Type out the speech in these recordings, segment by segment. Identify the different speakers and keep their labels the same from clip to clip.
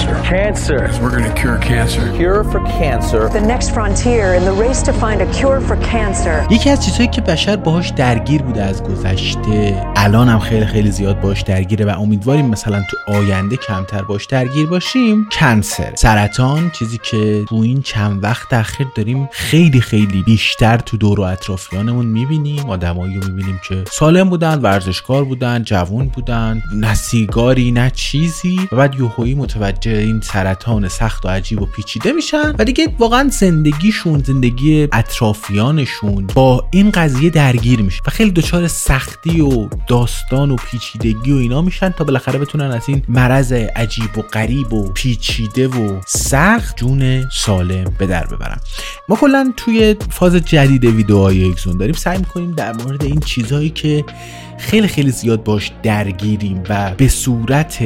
Speaker 1: Cancer. Cancer.
Speaker 2: We're going to cure cancer.
Speaker 1: Cure for cancer.
Speaker 3: The next frontier in the race to find a cure for cancer.
Speaker 4: یکی از چیزهایی که بشر باهاش درگیر بوده از گذشته الان هم خیلی خیلی زیاد باش درگیره و امیدواریم مثلا تو آینده کمتر باش درگیر باشیم کنسر سرطان چیزی که تو این چند وقت اخیر داریم خیلی خیلی بیشتر تو دور و اطرافیانمون می‌بینیم آدمایی رو می‌بینیم که سالم بودن ورزشکار بودن جوون بودن نه سیگاری نه چیزی و بعد یوهویی متوجه این سرطان سخت و عجیب و پیچیده میشن و دیگه واقعا زندگیشون زندگی اطرافیانشون با این قضیه درگیر میشه و خیلی دچار سختی و داستان و پیچیدگی و اینا میشن تا بالاخره بتونن از این مرض عجیب و غریب و پیچیده و سخت جون سالم به در ببرن. ما کلا توی فاز جدید ویدیوهای اگزون داریم سعی می‌کنیم در مورد این چیزهایی که خیلی خیلی زیاد باش درگیریم و به صورت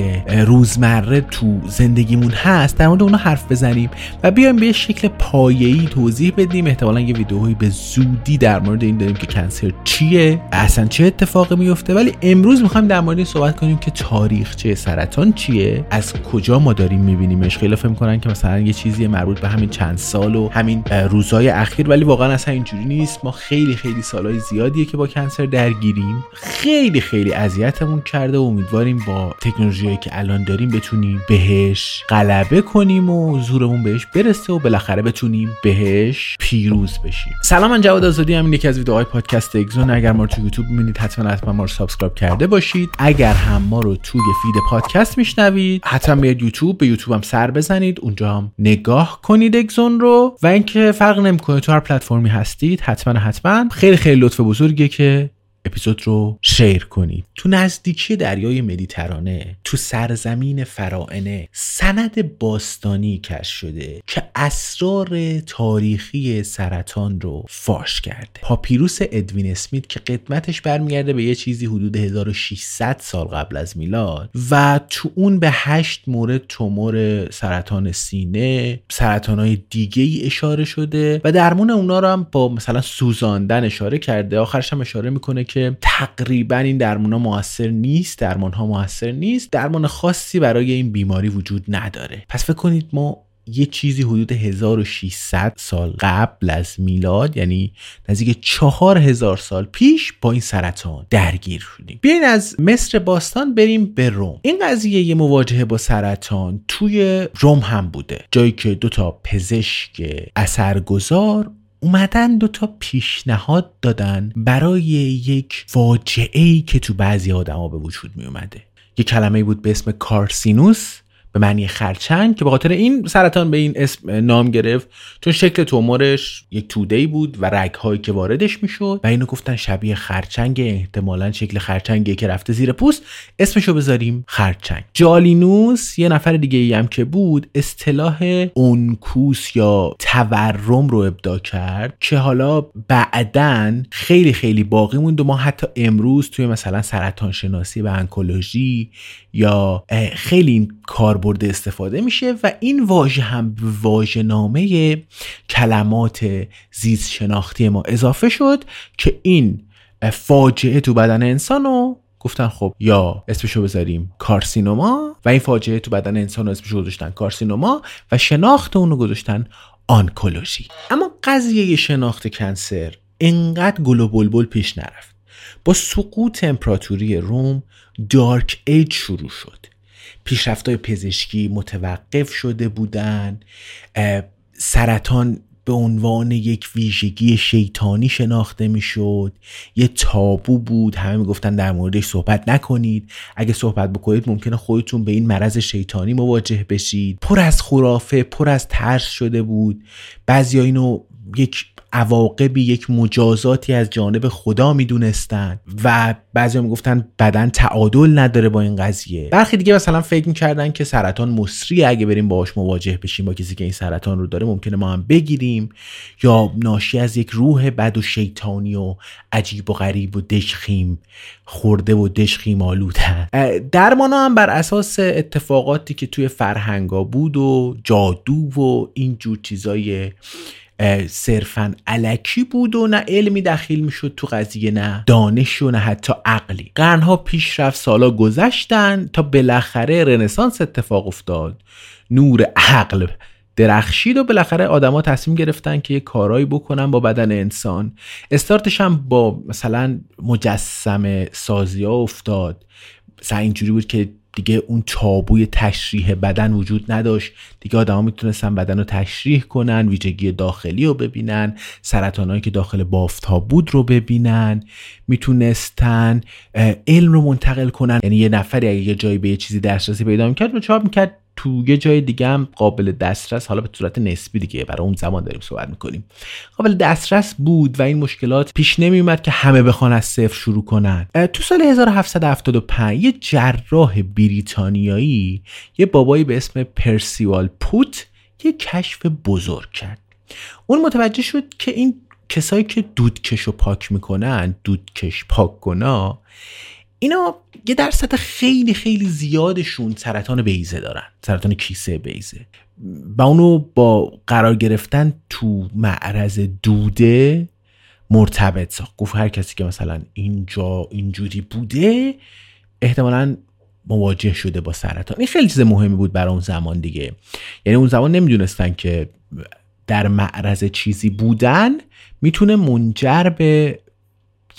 Speaker 4: روزمره تو زندگیمون هست در مورد اونا حرف بزنیم و بیایم به شکل پایه‌ای توضیح بدیم. احتمالا یه ویدیوهایی به زودی در مورد این داریم که کنسر چیه اصلا چه اتفاقی میفته. ولی امروز می‌خوایم در مورد این صحبت کنیم که تاریخچه سرطان چیه از کجا ما داریم میبینیمش. خیلی فکر می‌کنن که مثلا یه چیزی مربوط به همین چند سال و همین روزهای اخیر ولی واقعا اصلا اینجوری نیست. ما خیلی خیلی سالهای زیادیه که با cancer درگیریم. خیلی خیلی اذیتمون کرده و امیدواریم با تکنولوژیایی که الان داریم بتونیم بهش غلبه کنیم و زورمون بهش برسه و بالاخره بتونیم بهش پیروز بشیم. سلام من جواد آزادی هم یکی از ویدیوهای پادکست اگزون. اگر ما رو تو یوتیوب می‌بینید حتما حتما ما رو subscribe کرده باشید. اگر هم ما رو توی فید پادکست میشنوید حتما بیاید یوتیوب به یوتیوب هم سر بزنید. اونجا هم نگاه کنید اگزون رو. و اینکه فرق نمی‌کنه تو هر پلتفرمی هستید حتما حتما. خیلی خیلی لطف بزرگه که اپیزود رو شیر کنید. تو نزدیکی دریای مدیترانه تو سرزمین فرائنه سند باستانی کشف شده که اسرار تاریخی سرطان رو فاش کرده. پاپیروس ادوین اسمیت که قدمتش برمیگرده به یه چیزی حدود 1600 سال قبل از میلاد و تو اون به هشت مورد تومور سرطان سینه سرطان های دیگه ای اشاره شده و درمون اونا رو هم با مثلا سوزاندن اشاره کرده. آخرش هم اشاره می‌کنه که تقریبا این درمان ها موثر نیست درمان ها موثر نیست. درمان خاصی برای این بیماری وجود نداره. پس فکر کنید ما یه چیزی حدود 1600 سال قبل از میلاد یعنی نزدیک 4000 سال پیش با این سرطان درگیر شدیم. بیاین از مصر باستان بریم به روم. این قضیه یه مواجهه با سرطان توی روم هم بوده. جایی که دو تا پزشک اثرگذار اومدن دو تا پیشنهاد دادن برای یک فاجعه ای که تو بعضی آدما به وجود می اومده یه کلمه بود به اسم کارسینوس. به معنی خرچنگ که به خاطر این سرطان به این اسم نام گرفت. چون شکل تومورش یک توده بود و رگ هایی که واردش می‌شد و اینو گفتن شبیه خرچنگ احتمالا شکل خرچنگی که رفته زیر پوست. اسمشو بذاریم خرچنگ. جالینوس یه نفر دیگه ای هم که بود اصطلاح اونکوس یا تورم رو ابدا کرد که حالا بعدا خیلی خیلی باقی موند و ما حتی امروز توی مثلا سرطان شناسی و انکولوژی یا خیلی این کاربرد استفاده میشه و این واژه هم به واژه نامه کلمات زیست شناختی ما اضافه شد که این فاجعه تو بدن انسان رو گفتن خب یا اسمشو بذاریم کارسینوما و این فاجعه تو بدن انسان اسمشو گذاشتن کارسینوما و شناخت اونو گذاشتن آنکولوژی. اما قضیه شناخت کنسر انقدر گل و بلبل پیش نرفت. با سقوط امپراتوری روم دارک ایج شروع شد. پیشرفت‌های پزشکی متوقف شده بودن سرطان به عنوان یک ویژگی شیطانی شناخته می‌شد یه تابو بود همه می‌گفتن در موردش صحبت نکنید اگه صحبت بکنید ممکنه خودتون به این مرض شیطانی مواجه بشید. پر از خرافه پر از ترس شده بود. بعضی اینو یک عواقبی یک مجازاتی از جانب خدا می‌دونستن و بعضی می‌گفتن بدن تعادل نداره با این قضیه. برخی دیگه مثلا فکر می‌کردن که سرطان مصری اگه بریم باهاش مواجه بشیم با کسی که این سرطان رو داره ممکنه ما هم بگیریم. یا ناشی از یک روح بد و شیطانی و عجیب و غریب و دشخیم خورده و دشخیم آلودن درمان هم بر اساس اتفاقاتی که توی فرهنگا بود و جادو و اینجور چیزای صرفا علکی بود و نه علمی دخیل می‌شد تو قضیه نه دانش و نه حتی عقلی. قرنها پیش رفت سالا گذشتن تا بالاخره رنسانس اتفاق افتاد. نور عقل درخشید و بالاخره آدما تصمیم گرفتن که یه کارایی بکنن با بدن انسان. استارتش هم با مثلا مجسم سازی ها افتاد. مثلا اینجوری بود که دیگه اون تابوی تشریح بدن وجود نداشت. دیگه آدما می‌تونستن بدن رو تشریح کنن ویژگی داخلی رو ببینن سرطانهایی که داخل بافت ها بود رو ببینن. می‌تونستن علم رو منتقل کنن. یعنی یه نفری اگه یه جایی به یه چیزی دسترسی پیدا می‌کرد رو چاپ می‌کرد. تو یه جای دیگه هم قابل دسترس حالا به صورت نسبی دیگه برای اون زمان داریم صحبت می‌کنیم. قابل دسترس بود و این مشکلات پیش نمیومد که همه بخوان از صفر شروع کنن. تو سال 1775 یه جراح بریتانیایی یه بابایی به اسم پرسیوال پوت یه کشف بزرگ کرد. اون متوجه شد که این کسایی که دودکش رو پاک می‌کنن دودکش پاک گنا اینا یه درصد خیلی خیلی زیادشون سرطان بیزه دارن. سرطان کیسه بیزه. و اونو با قرار گرفتن تو معرض دوده مرتبط ساخت. گفت هر کسی که مثلا اینجا اینجوری بوده احتمالا مواجه شده با سرطان. این خیلی چیز مهمی بود برای اون زمان دیگه. یعنی اون زمان نمی‌دونستن که در معرض چیزی بودن می‌تونه منجر به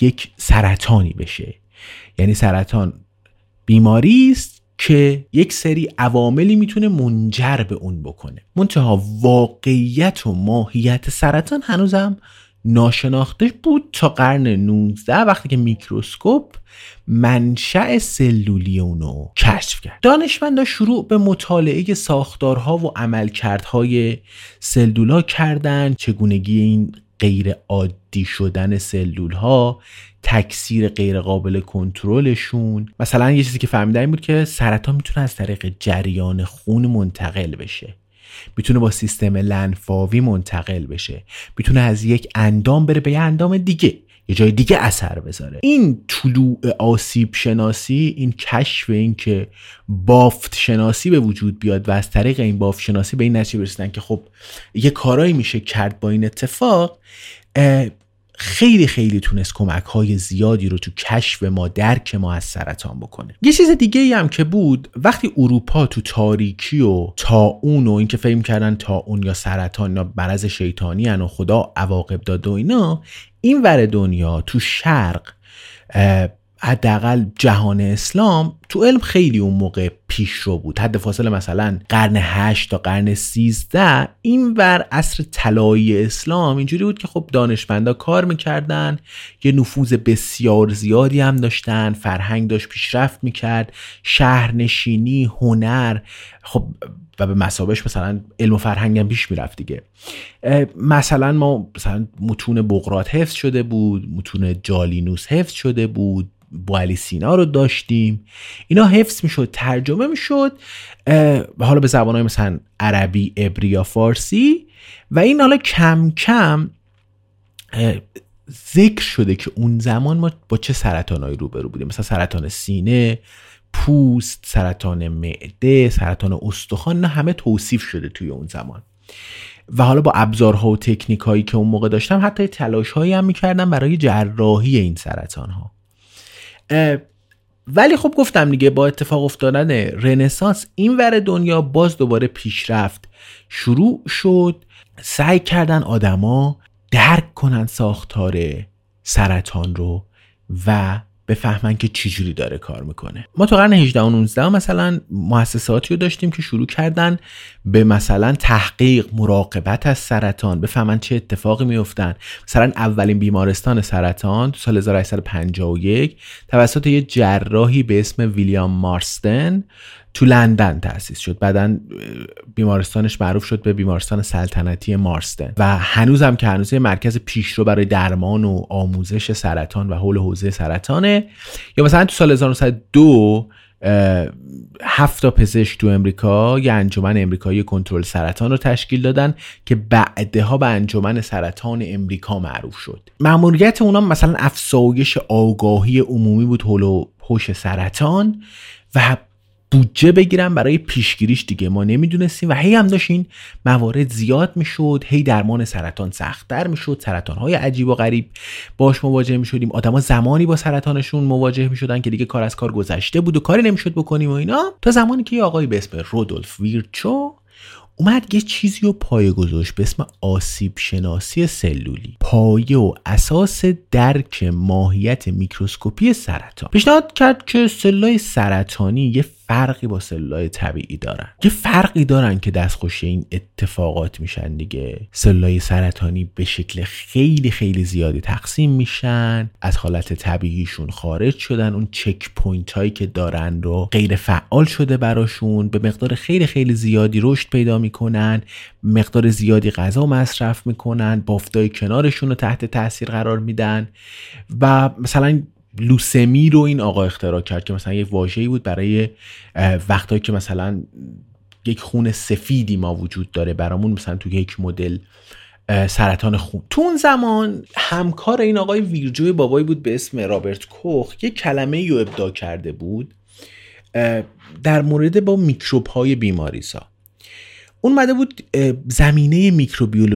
Speaker 4: یک سرطانی بشه. یعنی سرطان بیماری است که یک سری عواملی می‌تونه منجر به اون بکنه. منتها واقعیت و ماهیت سرطان هنوزم ناشناخته بود تا قرن 19 وقتی که میکروسکوپ منشأ سلولی اونو کشف کرد. دانشمندا شروع به مطالعه ساختارها و عملکردهای سلولا کردن چگونگی این غیر عادی شدن سلول ها تکثیر غیر قابل کنترلشون. مثلا یه چیزی که فهمیدن این بود که سرطان می‌تونه از طریق جریان خون منتقل بشه. می‌تونه با سیستم لنفاوی منتقل بشه. می‌تونه از یک اندام بره به یه اندام دیگه. یه جای دیگه اثر بذاره. این طلوع آسیب شناسی این کشف این که بافت شناسی به وجود بیاد و از طریق این بافت شناسی به این نتیجه برسیدن که خب یه کارایی میشه کرد با این اتفاق خیلی خیلی تونست کمک های زیادی رو تو کشف ما درک ما از سرطان بکنه. یه چیز دیگه ای هم که بود وقتی اروپا تو تاریکی و اون و اینکه فهم کردن تا اون یا سرطان یا مرض شیطانی و خدا عواقب داد و اینا این ور دنیا تو شرق حداقل جهان اسلام تو علم خیلی اون موقع پیش رو بود. حد فاصله مثلا قرن 8 تا قرن 13 این ور عصر طلایی اسلام اینجوری بود که خب دانشمندا کار می‌کردن یه نفوذ بسیار زیادی هم داشتن فرهنگ داشت پیشرفت می‌کرد شهرنشینی هنر خب و به مسابش مثلا علم و فرهنگ هم پیش می‌رفت دیگه. مثلا ما مثلا متون بقرات حفظ شده بود متون جالینوس حفظ شده بود علی سینا رو داشتیم. اینا حفظ می‌شد ترجمه می‌شد حالا به زبانهای مثلا عربی عبری یا فارسی و این حالا کم کم ذکر شده که اون زمان ما با چه سرطانهایی روبرو بودیم. مثلا سرطان سینه پوست سرطان معده سرطان استخوان نه همه توصیف شده توی اون زمان. و حالا با ابزارها و تکنیک هایی که اون موقع داشتم حتی تلاش هایی هم می‌کردم برای جراحی این سرطان ها ولی خب گفتم دیگه با اتفاق افتادن رنسانس این ور دنیا باز دوباره پیشرفت شروع شد سعی کردن آدما درک کنن ساختار سرطان رو و بفهمن که چجوری داره کار می‌کنه. ما تو قرن 18 و 19 مثلا مؤسساتی رو داشتیم که شروع کردن به مثلا تحقیق مراقبت از سرطان بفهمن چه اتفاقی میفتن مثلا اولین بیمارستان سرطان تو سال 1851 توسط یه جراحی به اسم ویلیام مارستن تو لندن تأسیس شد. بعدا بیمارستانش معروف شد به بیمارستان سلطنتی مارستن. و هنوزم که هنوز مرکز پیشرو برای درمان و آموزش سرطان و حول حوزه سرطانه. یا مثلا تو سال 1902 هفت تا پزشک تو امریکا یه انجمن امریکایی کنترل سرطان رو تشکیل دادن که بعدها به انجمن سرطان امریکا معروف شد. مأموریت اونا مثلا افزایش آگاهی عمومی بود حول و حوش سرطان و بودجه بگیرن برای پیشگیریش دیگه. ما نمی‌دونستیم و هی هم داشت این موارد زیاد می‌شد هی درمان سرطان سختتر می‌شد سرطان های عجیب و غریب باش مواجه می‌شدیم. آدما زمانی با سرطانشون مواجه می‌شدن که دیگه کار از کار گذشته بود و کاری نمی‌شد بکنیم و اینا. تا زمانی که آقای به اسم رودولف ویرچو اومد یه چیزی رو پایه گذاشت به اسم آسیب شناسی سلولی. پایه و اساس درک ماهیت میکروسکوپی سرطان. پیشنهاد کرد که سلولای سرطانی یه فرقی با سلولای طبیعی دارن. یه فرقی دارن که دستخوش این اتفاقات میشن دیگه. سلولای سرطانی به شکل خیلی خیلی زیادی تقسیم میشن. از حالت طبیعیشون خارج شدن. اون checkpoint هایی که دارن رو غیر فعال شده براشون. به مقدار خیلی خیلی زیادی رشد پیدا می‌کنن. مقدار زیادی غذا مصرف می‌کنن. بافتای کنارشون رو تحت تاثیر قرار میدن. و مثلا لوسمی رو این آقا اختراع کرد که مثلا یک واژه‌ای بود برای وقتایی که مثلا یک خون سفیدی ما وجود داره برامون مثلا تو یک مدل سرطان خون. تو اون زمان همکار این آقای ویرجوی بابایی بود به اسم رابرت کوخ یک کلمه رو ابداع کرده بود در مورد با میکروب های بیماریسا. اون مده بود زمینه میکروبیولوژی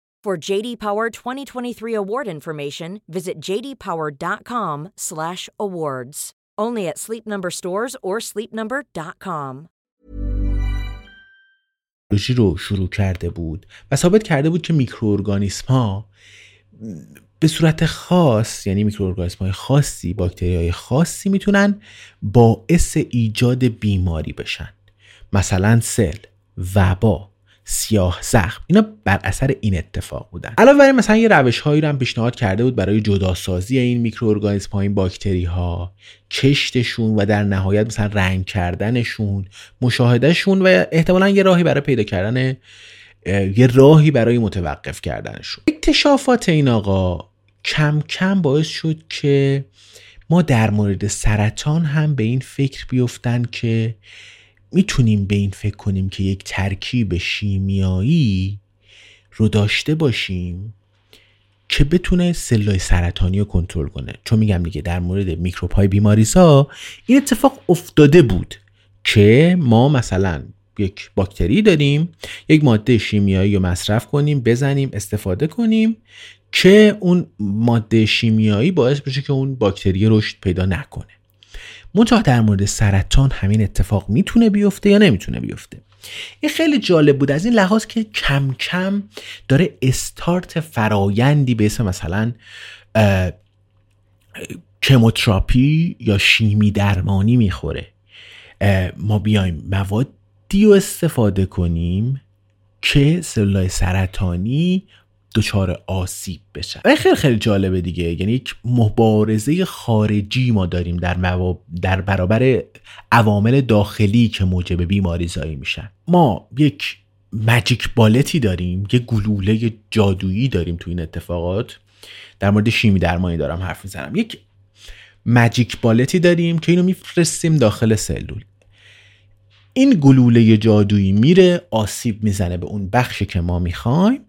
Speaker 2: For JD Power 2023 award information, visit jdpower.com/awards. Only at Sleep Number stores or sleepnumber.com.
Speaker 4: رو شروع کرده بود و ثابت کرده بود که میکروارگانیسم ها به صورت خاص یعنی میکروارگانیسم های خاصی باکتری های خاصی می‌تونن باعث ایجاد بیماری بشن مثلا سل وبا سیاه زخم. اینا بر اثر این اتفاق بودن. علاوه بر مثلا یه روش هایی رو هم پیشنهاد کرده بود برای جداسازی این میکروارگانیسم ها این باکتری ها کشتشون و در نهایت مثلا رنگ کردنشون مشاهدهشون و احتمالا یه راهی برای پیدا کردن یه راهی برای متوقف کردنشون. اکتشافات این آقا کم کم باعث شد که ما در مورد سرطان هم به این فکر بیفتن که می‌تونیم به این فکر کنیم که یک ترکیب شیمیایی رو داشته باشیم که بتونه سلای سرطانی رو کنترل کنه. چون میگم دیگه در مورد میکروب های بیماریسا این اتفاق افتاده بود که ما مثلا یک باکتری داریم یک ماده شیمیایی رو مصرف کنیم بزنیم استفاده کنیم که اون ماده شیمیایی باعث بشه که اون باکتری رشد پیدا نکنه. منتها در مورد سرطان همین اتفاق می‌تونه بیفته یا نمی‌تونه بیفته؟ این خیلی جالب بود. از این لحاظ که کم کم داره استارت فرایندی به اسم مثلا کموتراپی یا شیمی درمانی می‌خوره. ما بیایم موادی رو استفاده کنیم که سلولای سرطانی دچار آسیب بشن و خیلی خیلی جالبه دیگه. یعنی یک مبارزه خارجی ما داریم در, در برابر عوامل داخلی که موجب بیماری زایی میشن. ما یک مجیک بالتی داریم یک گلوله جادویی داریم تو این اتفاقات. در مورد شیمی درمانی دارم حرف می‌زنم. یک مجیک بالتی داریم که اینو میفرستیم داخل سلول. این گلوله جادویی میره آسیب می‌زنه به اون بخشی که ما می‌خوایم.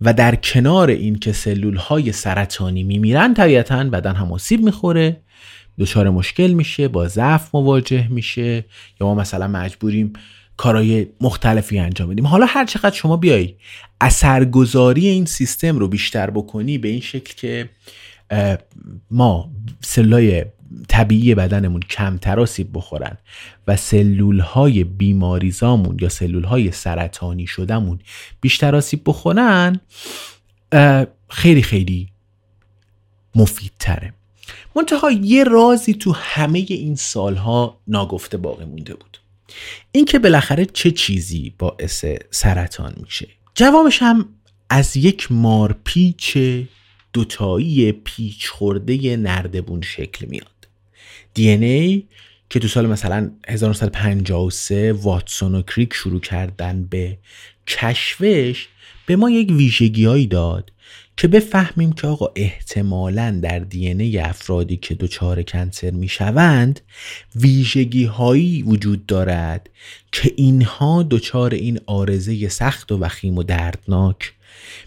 Speaker 4: و در کنار این که سلول های سرطانی میمیرن طبیعتا بدن هم آسیب می‌خوره دچار مشکل میشه با ضعف مواجه میشه یا ما مثلا مجبوریم کارهای مختلفی انجام بدیم. حالا هر چقدر شما بیای اثرگذاری این سیستم رو بیشتر بکنی به این شکل که ما سلولای طبیعی بدنمون کمتر آسیب بخورن و سلول های بیماریزامون یا سلول های سرطانی شدهمون بیشتر آسیب بخورن خیلی خیلی مفید تره منتها یه رازی تو همه این سالها ناگفته باقی مونده بود. اینکه بالاخره چه چیزی باعث سرطان میشه. جوابش هم از یک مارپیچ دوتایی پیچ خورده نردبون شکل میاد. دی ای که تو سال مثلا 1953 واتسون و کریک شروع کردن به کشفش به ما یک ویژگی داد که بفهمیم که آقا احتمالا در دی ای افرادی که دچار کنسر می‌شوند ویژگی هایی وجود دارد که اینها دچار این آرزه سخت و وخیم و دردناک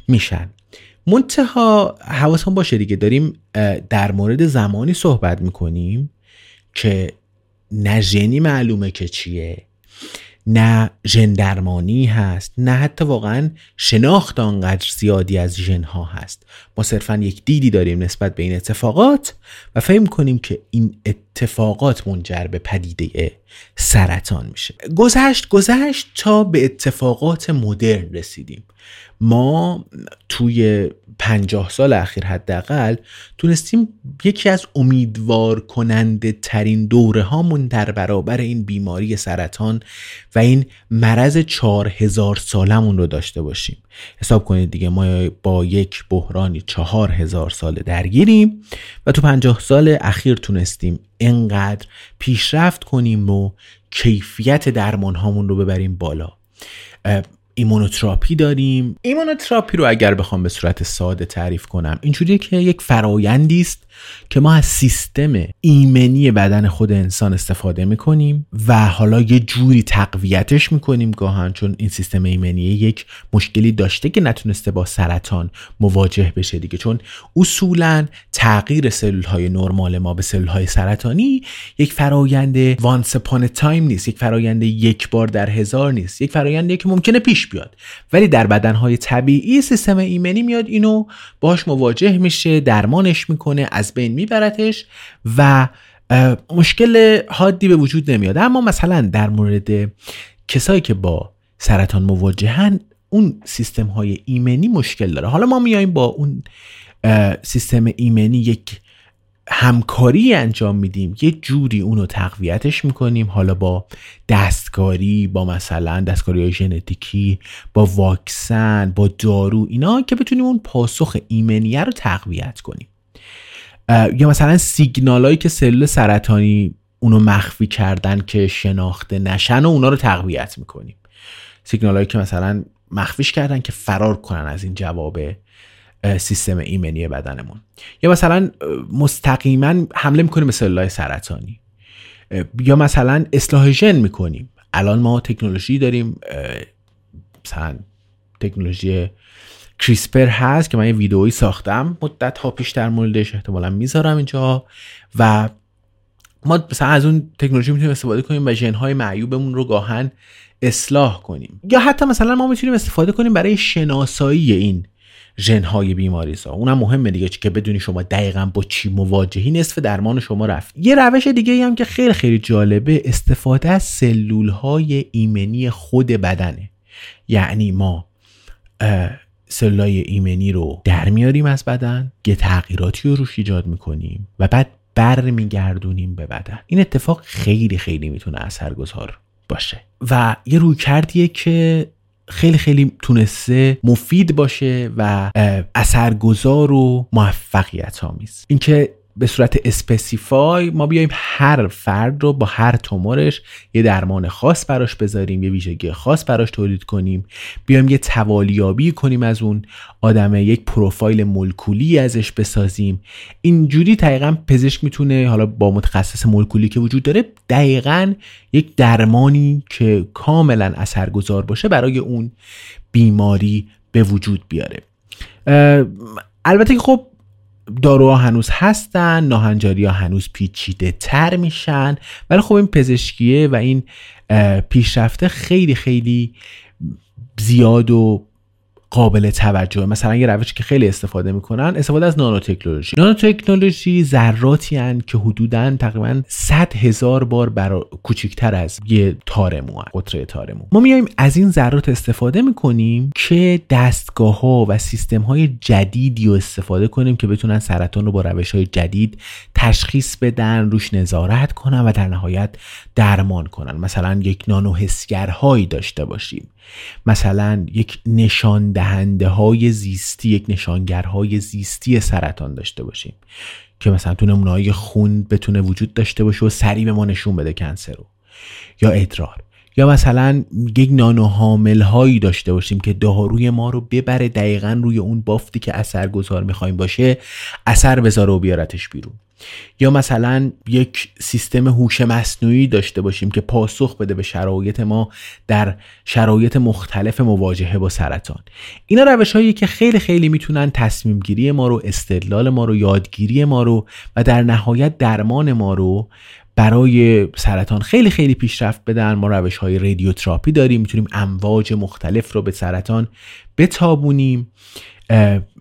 Speaker 4: میشن. منتها حواسان باشه دیگه داریم در مورد زمانی صحبت می‌کنیم. که نه ژنی معلومه که چیه نه ژن درمانی هست نه حتی واقعا شناخت آنقدر زیادی از ژن ها هست. ما صرفا یک دیدی داریم نسبت به این اتفاقات و فهم کنیم که این اتفاقات منجر به پدیده سرطان میشه. گذشت گذشت تا به اتفاقات مدرن رسیدیم. ما توی پنجاه سال اخیر حداقل تونستیم یکی از امیدوار کننده ترین دوره هامون در برابر این بیماری سرطان و این مرض چهار هزار سالمون رو داشته باشیم. حساب کنید دیگه ما با یک بحرانی چهار هزار سال درگیریم و تو پنجاه سال اخیر تونستیم انقدر پیشرفت کنیم و کیفیت درمان هامون رو ببریم بالا. ایمونوتراپی داریم. ایمونوتراپی رو اگر بخوام به صورت ساده تعریف کنم اینجوریه که یک فرایندی است که ما از سیستم ایمنی بدن خود انسان استفاده می‌کنیم و حالا یه جوری تقویتش می‌کنیم گاهاً چون این سیستم ایمنی یک مشکلی داشته که نتونسته با سرطان مواجه بشه دیگه. چون اصولا تغییر سلول های نرمال ما به سلول های سرطانی یک فرایند once upon a time نیست یک فرایند یک بار در هزار نیست یک فرایندی که ممکنه پیش بیاد. ولی در بدن های طبیعی سیستم ایمنی میاد اینو باش مواجه میشه درمانش می‌کنه بین میبرتش و مشکل حادی به وجود نمیاد. اما مثلا در مورد کسایی که با سرطان مواجهن اون سیستم های ایمنی مشکل داره. حالا ما میایم با اون سیستم ایمنی یک همکاری انجام میدیم. یه جوری اونو تقویتش می‌کنیم. حالا با دستکاری با مثلا دستکاری های ژنتیکی با واکسن با دارو اینا که بتونیم اون پاسخ ایمنیه رو تقویت کنیم. یا مثلا سیگنال هایی که سلول سرطانی اونو مخفی کردن که شناخته نشن و اونا رو تقویت می‌کنیم. سیگنال هایی که مثلا مخفیش کردن که فرار کنن از این جواب سیستم ایمنی بدنمون. یا مثلا مستقیما حمله می‌کنیم به سلول سرطانی. یا مثلا اصلاح ژن می‌کنیم. الان ما تکنولوژی داریم مثلا تکنولوژی کریسپر هست که من یه ویدئویی ساختم. مدت ها پیش در موردش احتمالا می‌ذارم اینجا. و ما مثلا از اون تکنولوژی می‌تونیم استفاده کنیم و ژنهای معیوبمون رو گاهن اصلاح کنیم. یا حتی مثلا ما می‌تونیم استفاده کنیم برای شناسایی این ژنهای بیماریزا. اونم مهمه دیگه که بدونی شما دقیقا با چی مواجهی نصف درمان شما رفت. یه روش دیگه هم که خیلی خیلی جالبه استفاده از سلول های ایمنی خود بدنه. یعنی ما سلولای ایمنی رو در میاریم از بدن یه تغییراتی رو روش ایجاد می‌کنیم و بعد برمیگردونیم به بدن. این اتفاق خیلی خیلی می‌تونه اثرگذار باشه. و یه روی کردیه که خیلی خیلی تونسته مفید باشه و اثرگذار و موفقیت آمیز اینکه به صورت اسپسیفای ما بیایم هر فرد رو با هر تومورش یه درمان خاص براش بذاریم یه ویژگی خاص براش تولید کنیم. بیایم یه توالیابی کنیم از اون آدمه یک پروفایل مولکولی ازش بسازیم. اینجوری دقیقا پزشک می‌تونه حالا با متخصص مولکولی که وجود داره دقیقا یک درمانی که کاملا اثرگذار باشه برای اون بیماری به وجود بیاره. البته که خب داروها هنوز هستن ناهنجاری ها هنوز پیچیده تر میشن. ولی خب این پزشکیه و این پیشرفته خیلی خیلی زیاد و قابل توجه مثلا یه روشی که خیلی استفاده می‌کنن استفاده از نانو تکنولوژی نانو تکنولوژی ذراتی هن که حدودا تقریبا 100 هزار بار برا کوچکتر از یه تار مو قطره تار مو. ما میایم از این ذرات استفاده می‌کنیم که دستگاه ها و سیستم های جدیدی رو استفاده کنیم که بتونن سرطان رو با روش های جدید تشخیص بدن روش نظارت کنن و در نهایت درمان کنن. مثلا یک نانو حسگرهایی داشته باشیم. مثلا یک نشان دهنده های زیستی یک نشانگرهای زیستی سرطان داشته باشیم که مثلا تو نمونه خون بتونه وجود داشته باشه و سریع به ما نشون بده کنسر رو. یا ادرار. یا مثلا یک نانو حامل هایی داشته باشیم که داروی ما رو ببره دقیقا روی اون بافتی که اثرگذار می‌خوایم باشه اثر بذاره و بیارتش بیرون. یا مثلا یک سیستم هوش مصنوعی داشته باشیم که پاسخ بده به شرایط ما در شرایط مختلف مواجهه با سرطان. اینا روش هایی که خیلی خیلی می‌تونن تصمیم گیری ما رو استدلال ما رو یادگیری ما رو و در نهایت درمان ما رو برای سرطان خیلی خیلی پیشرفت بدن. ما روش های رادیوتراپی داریم می‌تونیم امواج مختلف رو به سرطان بتابونیم.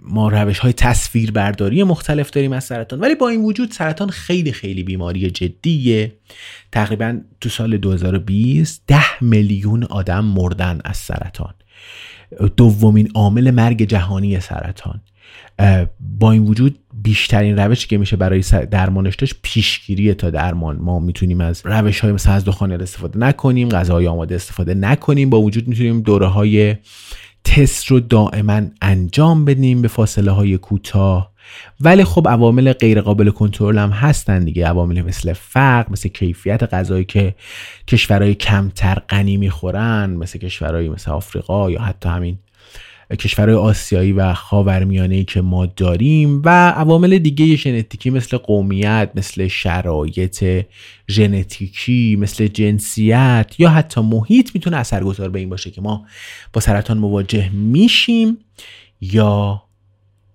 Speaker 4: ما روش های تصویر برداری مختلف داریم از سرطان. ولی با این وجود سرطان خیلی خیلی بیماری جدیه. تقریبا تو سال 2020 ده میلیون آدم مردن از سرطان. دومین عامل مرگ جهانی سرطان. با این وجود بیشترین روشی که میشه برای درمانش داشت پیشگیری تا درمان. ما می‌تونیم از روش های مثل از دخانه استفاده نکنیم غذاهای آماده استفاده نکنیم با وجود می‌تونیم دوره های تست رو دائما انجام بدیم به فاصله های کوتاه. ولی خب عوامل غیر قابل کنترل هم هستن دیگه. عوامل مثل فقر مثل کیفیت غذایی که کشورهای کمتر غنی می‌خورن مثل کشورهای مثل آفریقا یا حتی همین کشورهای آسیایی و خاورمیانه که ما داریم و عوامل دیگه ژنتیکی مثل قومیت مثل شرایط ژنتیکی مثل جنسیت یا حتی محیط می‌تونه اثرگذار به این باشه که ما با سرطان مواجه میشیم یا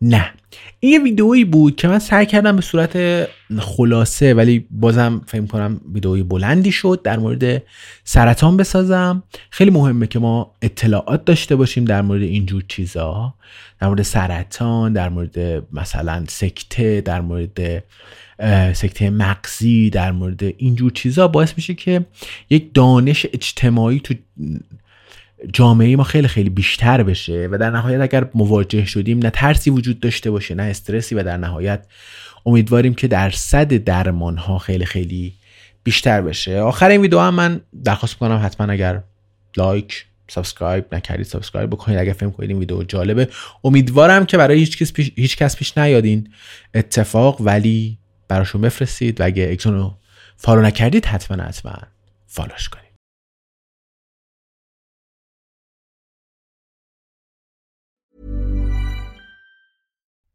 Speaker 4: نه. این یه ویدئویی بود که من سعی کردم به صورت خلاصه ولی بازم فکر کنم ویدئوی بلندی شد در مورد سرطان بسازم. خیلی مهمه که ما اطلاعات داشته باشیم در مورد اینجور چیزا. در مورد سرطان در مورد مثلا سکته در مورد سکته مغزی در مورد اینجور چیزا. باعث میشه که یک دانش اجتماعی تو جامعه ما خیلی خیلی بیشتر بشه و در نهایت اگر مواجه شدیم نه ترسی وجود داشته باشه نه استرسی و در نهایت امیدواریم که درصد درمان ها خیلی خیلی بیشتر بشه. آخر این ویدیو هم من درخواست می‌کنم حتما اگر like subscribe نکردید subscribe بکنید. اگر فکر می‌کنید این ویدیو جالبه. امیدوارم که برای هیچ کس پیش, هیچ کس پیش نیاد این اتفاق ولی براشون بفرستید و اگه اکسون فالو نکردید حتما حتما فالوش کنید.